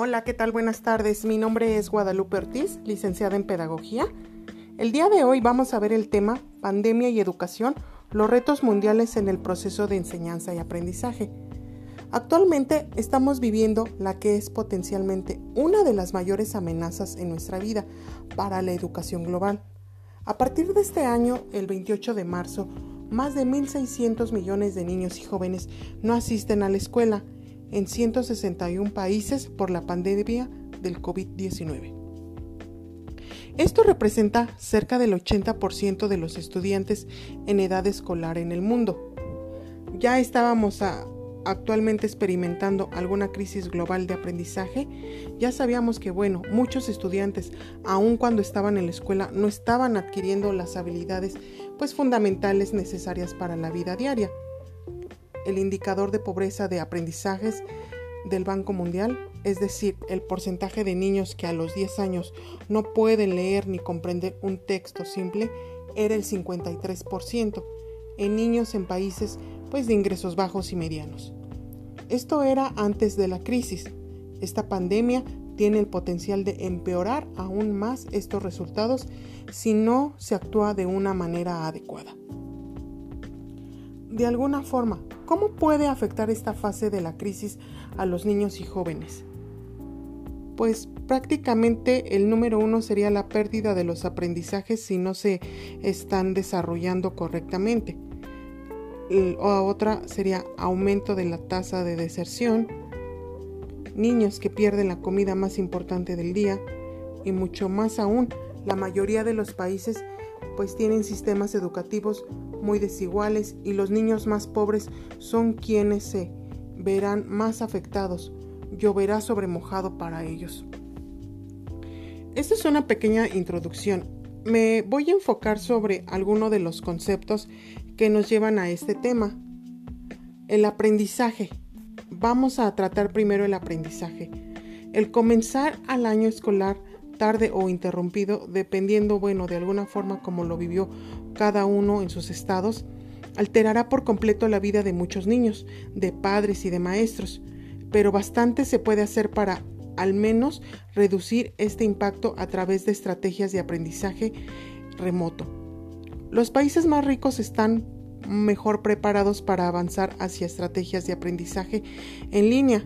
Hola, ¿qué tal? Buenas tardes. Mi nombre es Guadalupe Ortiz, licenciada en Pedagogía. El día de hoy vamos a ver el tema Pandemia y Educación, los retos mundiales en el proceso de enseñanza y aprendizaje. Actualmente estamos viviendo la que es potencialmente una de las mayores amenazas en nuestra vida para la educación global. A partir de este año, el 28 de marzo, más de 1.600 millones de niños y jóvenes no asisten a la escuela en 161 países por la pandemia del COVID-19. Esto representa cerca del 80% de los estudiantes en edad escolar en el mundo. Ya estábamos actualmente experimentando alguna crisis global de aprendizaje, ya sabíamos que, bueno, muchos estudiantes, aun cuando estaban en la escuela, no estaban adquiriendo las habilidades pues fundamentales necesarias para la vida diaria el indicador de pobreza de aprendizajes del Banco Mundial, es decir, el porcentaje de niños que a los 10 años no pueden leer ni comprender un texto simple, era el 53% en niños en países pues de ingresos bajos y medianos. Esto era antes de la crisis. Esta pandemia tiene el potencial de empeorar aún más estos resultados si no se actúa de una manera adecuada. De alguna forma, ¿Cómo puede afectar esta fase de la crisis a los niños y jóvenes? Pues prácticamente el número uno sería la pérdida de los aprendizajes si no se están desarrollando correctamente. Otra sería aumento de la tasa de deserción, niños que pierden la comida más importante del día y mucho más aún, la mayoría de los países pues tienen sistemas educativos muy desiguales y los niños más pobres son quienes se verán más afectados. Lloverá sobre mojado para ellos. Esta es una pequeña introducción. Me voy a enfocar sobre algunos de los conceptos que nos llevan a este tema. El aprendizaje. Vamos a tratar primero el aprendizaje. El comenzar al año escolar tarde o interrumpido, dependiendo, bueno, de alguna forma como lo vivió cada uno en sus estados, alterará por completo la vida de muchos niños, de padres y de maestros, pero bastante se puede hacer para al menos reducir este impacto a través de estrategias de aprendizaje remoto. Los países más ricos están mejor preparados para avanzar hacia estrategias de aprendizaje en línea,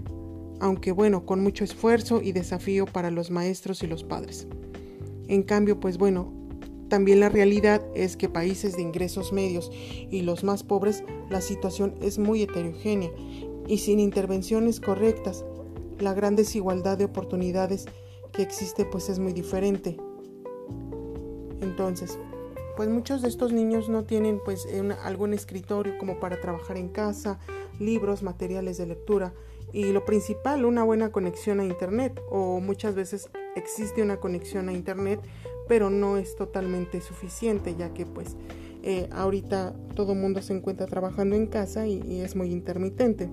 aunque bueno, con mucho esfuerzo y desafío para los maestros y los padres. En cambio, pues bueno, también la realidad es que países de ingresos medios y los más pobres, la situación es muy heterogénea y sin intervenciones correctas, la gran desigualdad de oportunidades que existe pues es muy diferente. Entonces, pues muchos de estos niños no tienen pues algún escritorio como para trabajar en casa, libros, materiales de lectura y lo principal, una buena conexión a Internet o muchas veces existe una conexión a Internet pero no es totalmente suficiente ya que pues eh, ahorita todo mundo se encuentra trabajando en casa y, y es muy intermitente.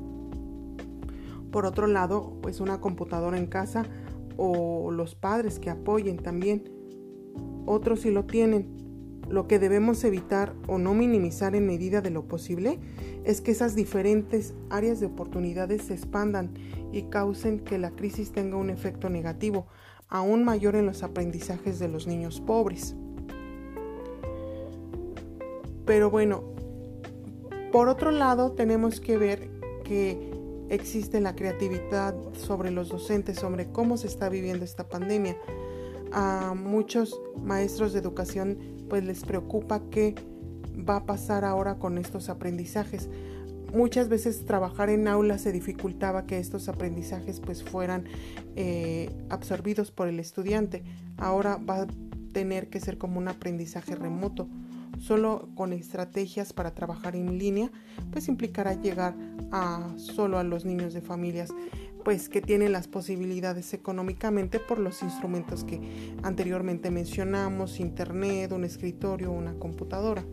Por otro lado, pues una computadora en casa o los padres que apoyen también. Otros sí lo tienen, lo que debemos evitar o no minimizar en medida de lo posible es que esas diferentes áreas de oportunidades se expandan y causen que la crisis tenga un efecto negativo, aún mayor en los aprendizajes de los niños pobres. Pero bueno, por otro lado tenemos que ver que existe la creatividad sobre los docentes, sobre cómo se está viviendo esta pandemia a muchos maestros de educación pues les preocupa qué va a pasar ahora con estos aprendizajes. Muchas veces trabajar en aula se dificultaba que estos aprendizajes pues fueran eh, absorbidos por el estudiante. Ahora va a tener que ser como un aprendizaje remoto. Solo con estrategias para trabajar en línea pues implicará llegar a solo a los niños de familias pues que tienen las posibilidades económicamente por los instrumentos que anteriormente mencionamos, internet, un escritorio, una computadora.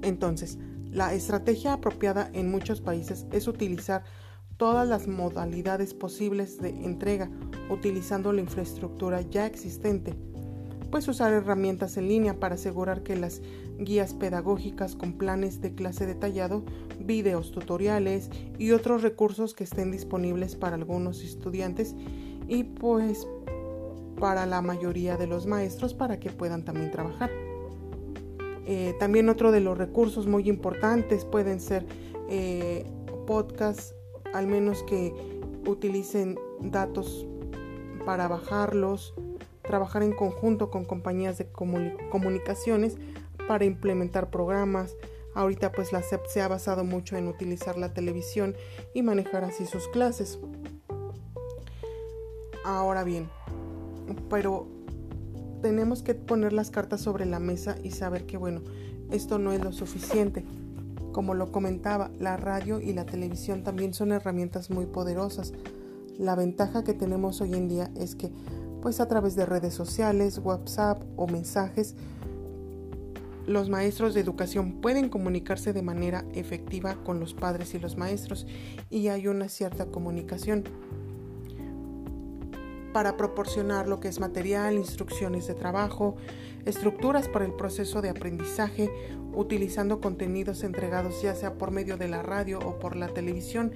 Entonces, la estrategia apropiada en muchos países es utilizar todas las modalidades posibles de entrega utilizando la infraestructura ya existente. Pues usar herramientas en línea para asegurar que las guías pedagógicas con planes de clase detallado, videos, tutoriales y otros recursos que estén disponibles para algunos estudiantes y pues para la mayoría de los maestros para que puedan también trabajar. Eh, también otro de los recursos muy importantes pueden ser eh, podcasts, al menos que utilicen datos para bajarlos, trabajar en conjunto con compañías de comunicaciones para implementar programas. Ahorita pues la SEP se ha basado mucho en utilizar la televisión y manejar así sus clases. Ahora bien, pero tenemos que poner las cartas sobre la mesa y saber que bueno, esto no es lo suficiente. Como lo comentaba, la radio y la televisión también son herramientas muy poderosas. La ventaja que tenemos hoy en día es que pues a través de redes sociales, WhatsApp o mensajes, los maestros de educación pueden comunicarse de manera efectiva con los padres y los maestros y hay una cierta comunicación para proporcionar lo que es material, instrucciones de trabajo, estructuras para el proceso de aprendizaje, utilizando contenidos entregados ya sea por medio de la radio o por la televisión,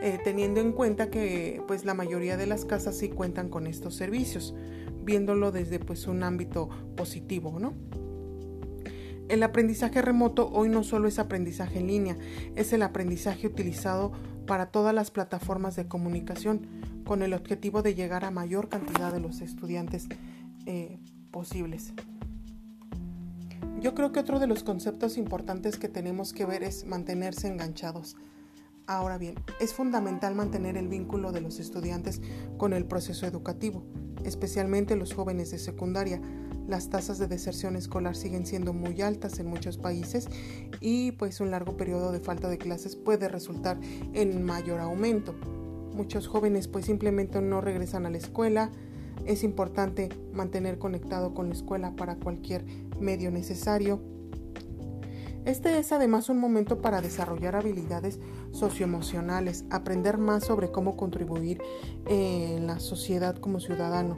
eh, teniendo en cuenta que pues la mayoría de las casas sí cuentan con estos servicios, viéndolo desde pues un ámbito positivo, ¿no? El aprendizaje remoto hoy no solo es aprendizaje en línea, es el aprendizaje utilizado para todas las plataformas de comunicación con el objetivo de llegar a mayor cantidad de los estudiantes eh, posibles. Yo creo que otro de los conceptos importantes que tenemos que ver es mantenerse enganchados. Ahora bien, es fundamental mantener el vínculo de los estudiantes con el proceso educativo, especialmente los jóvenes de secundaria, las tasas de deserción escolar siguen siendo muy altas en muchos países y pues un largo periodo de falta de clases puede resultar en mayor aumento. Muchos jóvenes pues simplemente no regresan a la escuela. Es importante mantener conectado con la escuela para cualquier medio necesario. Este es además un momento para desarrollar habilidades socioemocionales, aprender más sobre cómo contribuir en la sociedad como ciudadano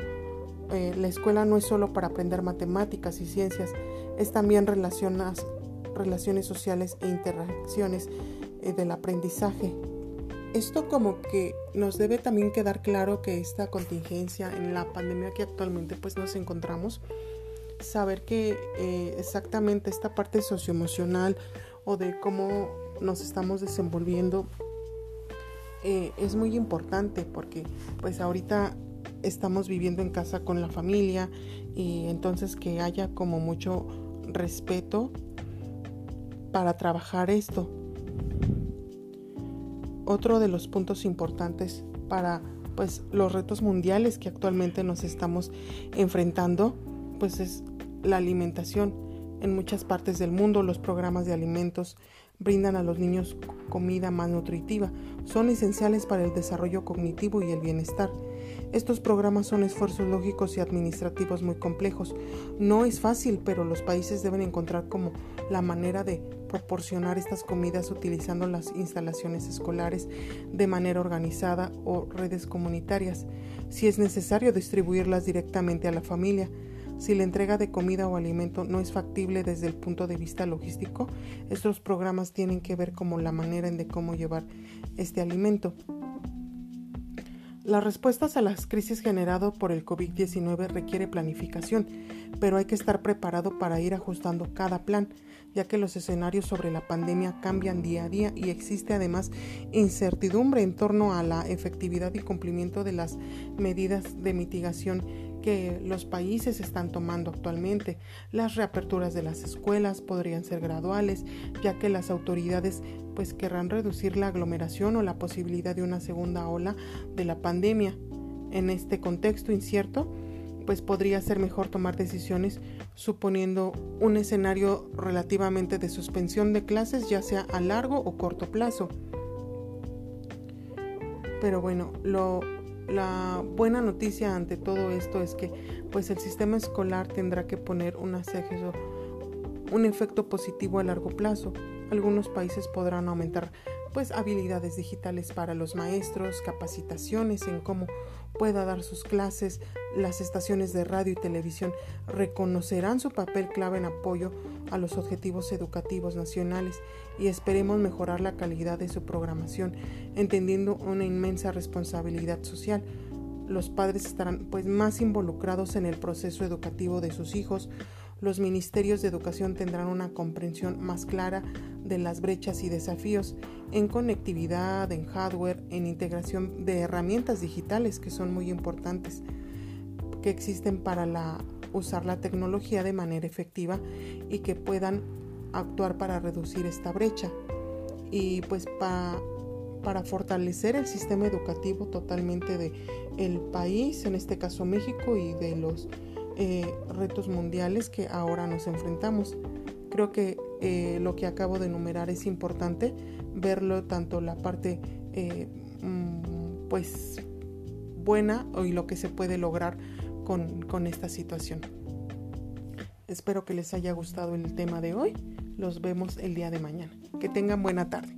eh, la escuela no es solo para aprender matemáticas y ciencias, es también relaciones, relaciones sociales e interacciones eh, del aprendizaje. Esto como que nos debe también quedar claro que esta contingencia en la pandemia que actualmente pues nos encontramos, saber que eh, exactamente esta parte socioemocional o de cómo nos estamos desenvolviendo es muy importante porque pues ahorita estamos viviendo en casa con la familia y entonces que haya como mucho respeto para trabajar esto. Otro de los puntos importantes para pues los retos mundiales que actualmente nos estamos enfrentando pues es la alimentación. En muchas partes del mundo los programas de alimentos brindan a los niños comida más nutritiva. Son esenciales para el desarrollo cognitivo y el bienestar. Estos programas son esfuerzos lógicos y administrativos muy complejos. No es fácil, pero los países deben encontrar como la manera de proporcionar estas comidas utilizando las instalaciones escolares de manera organizada o redes comunitarias. Si es necesario distribuirlas directamente a la familia, si la entrega de comida o alimento no es factible desde el punto de vista logístico, estos programas tienen que ver como la manera en de cómo llevar este alimento. Las respuestas a las crisis generadas por el COVID-19 requiere planificación, pero hay que estar preparado para ir ajustando cada plan, ya que los escenarios sobre la pandemia cambian día a día y existe además incertidumbre en torno a la efectividad y cumplimiento de las medidas de mitigación que los países están tomando actualmente. Las reaperturas de las escuelas podrían ser graduales, ya que las autoridades pues querrán reducir la aglomeración o la posibilidad de una segunda ola de la pandemia. En este contexto incierto, pues podría ser mejor tomar decisiones suponiendo un escenario relativamente de suspensión de clases, ya sea a largo o corto plazo. Pero bueno, lo la buena noticia ante todo esto es que pues el sistema escolar tendrá que poner un, un efecto positivo a largo plazo. Algunos países podrán aumentar pues habilidades digitales para los maestros, capacitaciones en cómo pueda dar sus clases, las estaciones de radio y televisión reconocerán su papel clave en apoyo a los objetivos educativos nacionales y esperemos mejorar la calidad de su programación, entendiendo una inmensa responsabilidad social. Los padres estarán pues más involucrados en el proceso educativo de sus hijos, los ministerios de educación tendrán una comprensión más clara de las brechas y desafíos en conectividad, en hardware, en integración de herramientas digitales que son muy importantes, que existen para la, usar la tecnología de manera efectiva y que puedan actuar para reducir esta brecha. Y pues para, para fortalecer el sistema educativo totalmente de el país, en este caso México, y de los eh, retos mundiales que ahora nos enfrentamos. Creo que eh, lo que acabo de enumerar es importante verlo tanto la parte eh, mm, pues buena y lo que se puede lograr con, con esta situación. Espero que les haya gustado el tema de hoy. Los vemos el día de mañana. Que tengan buena tarde.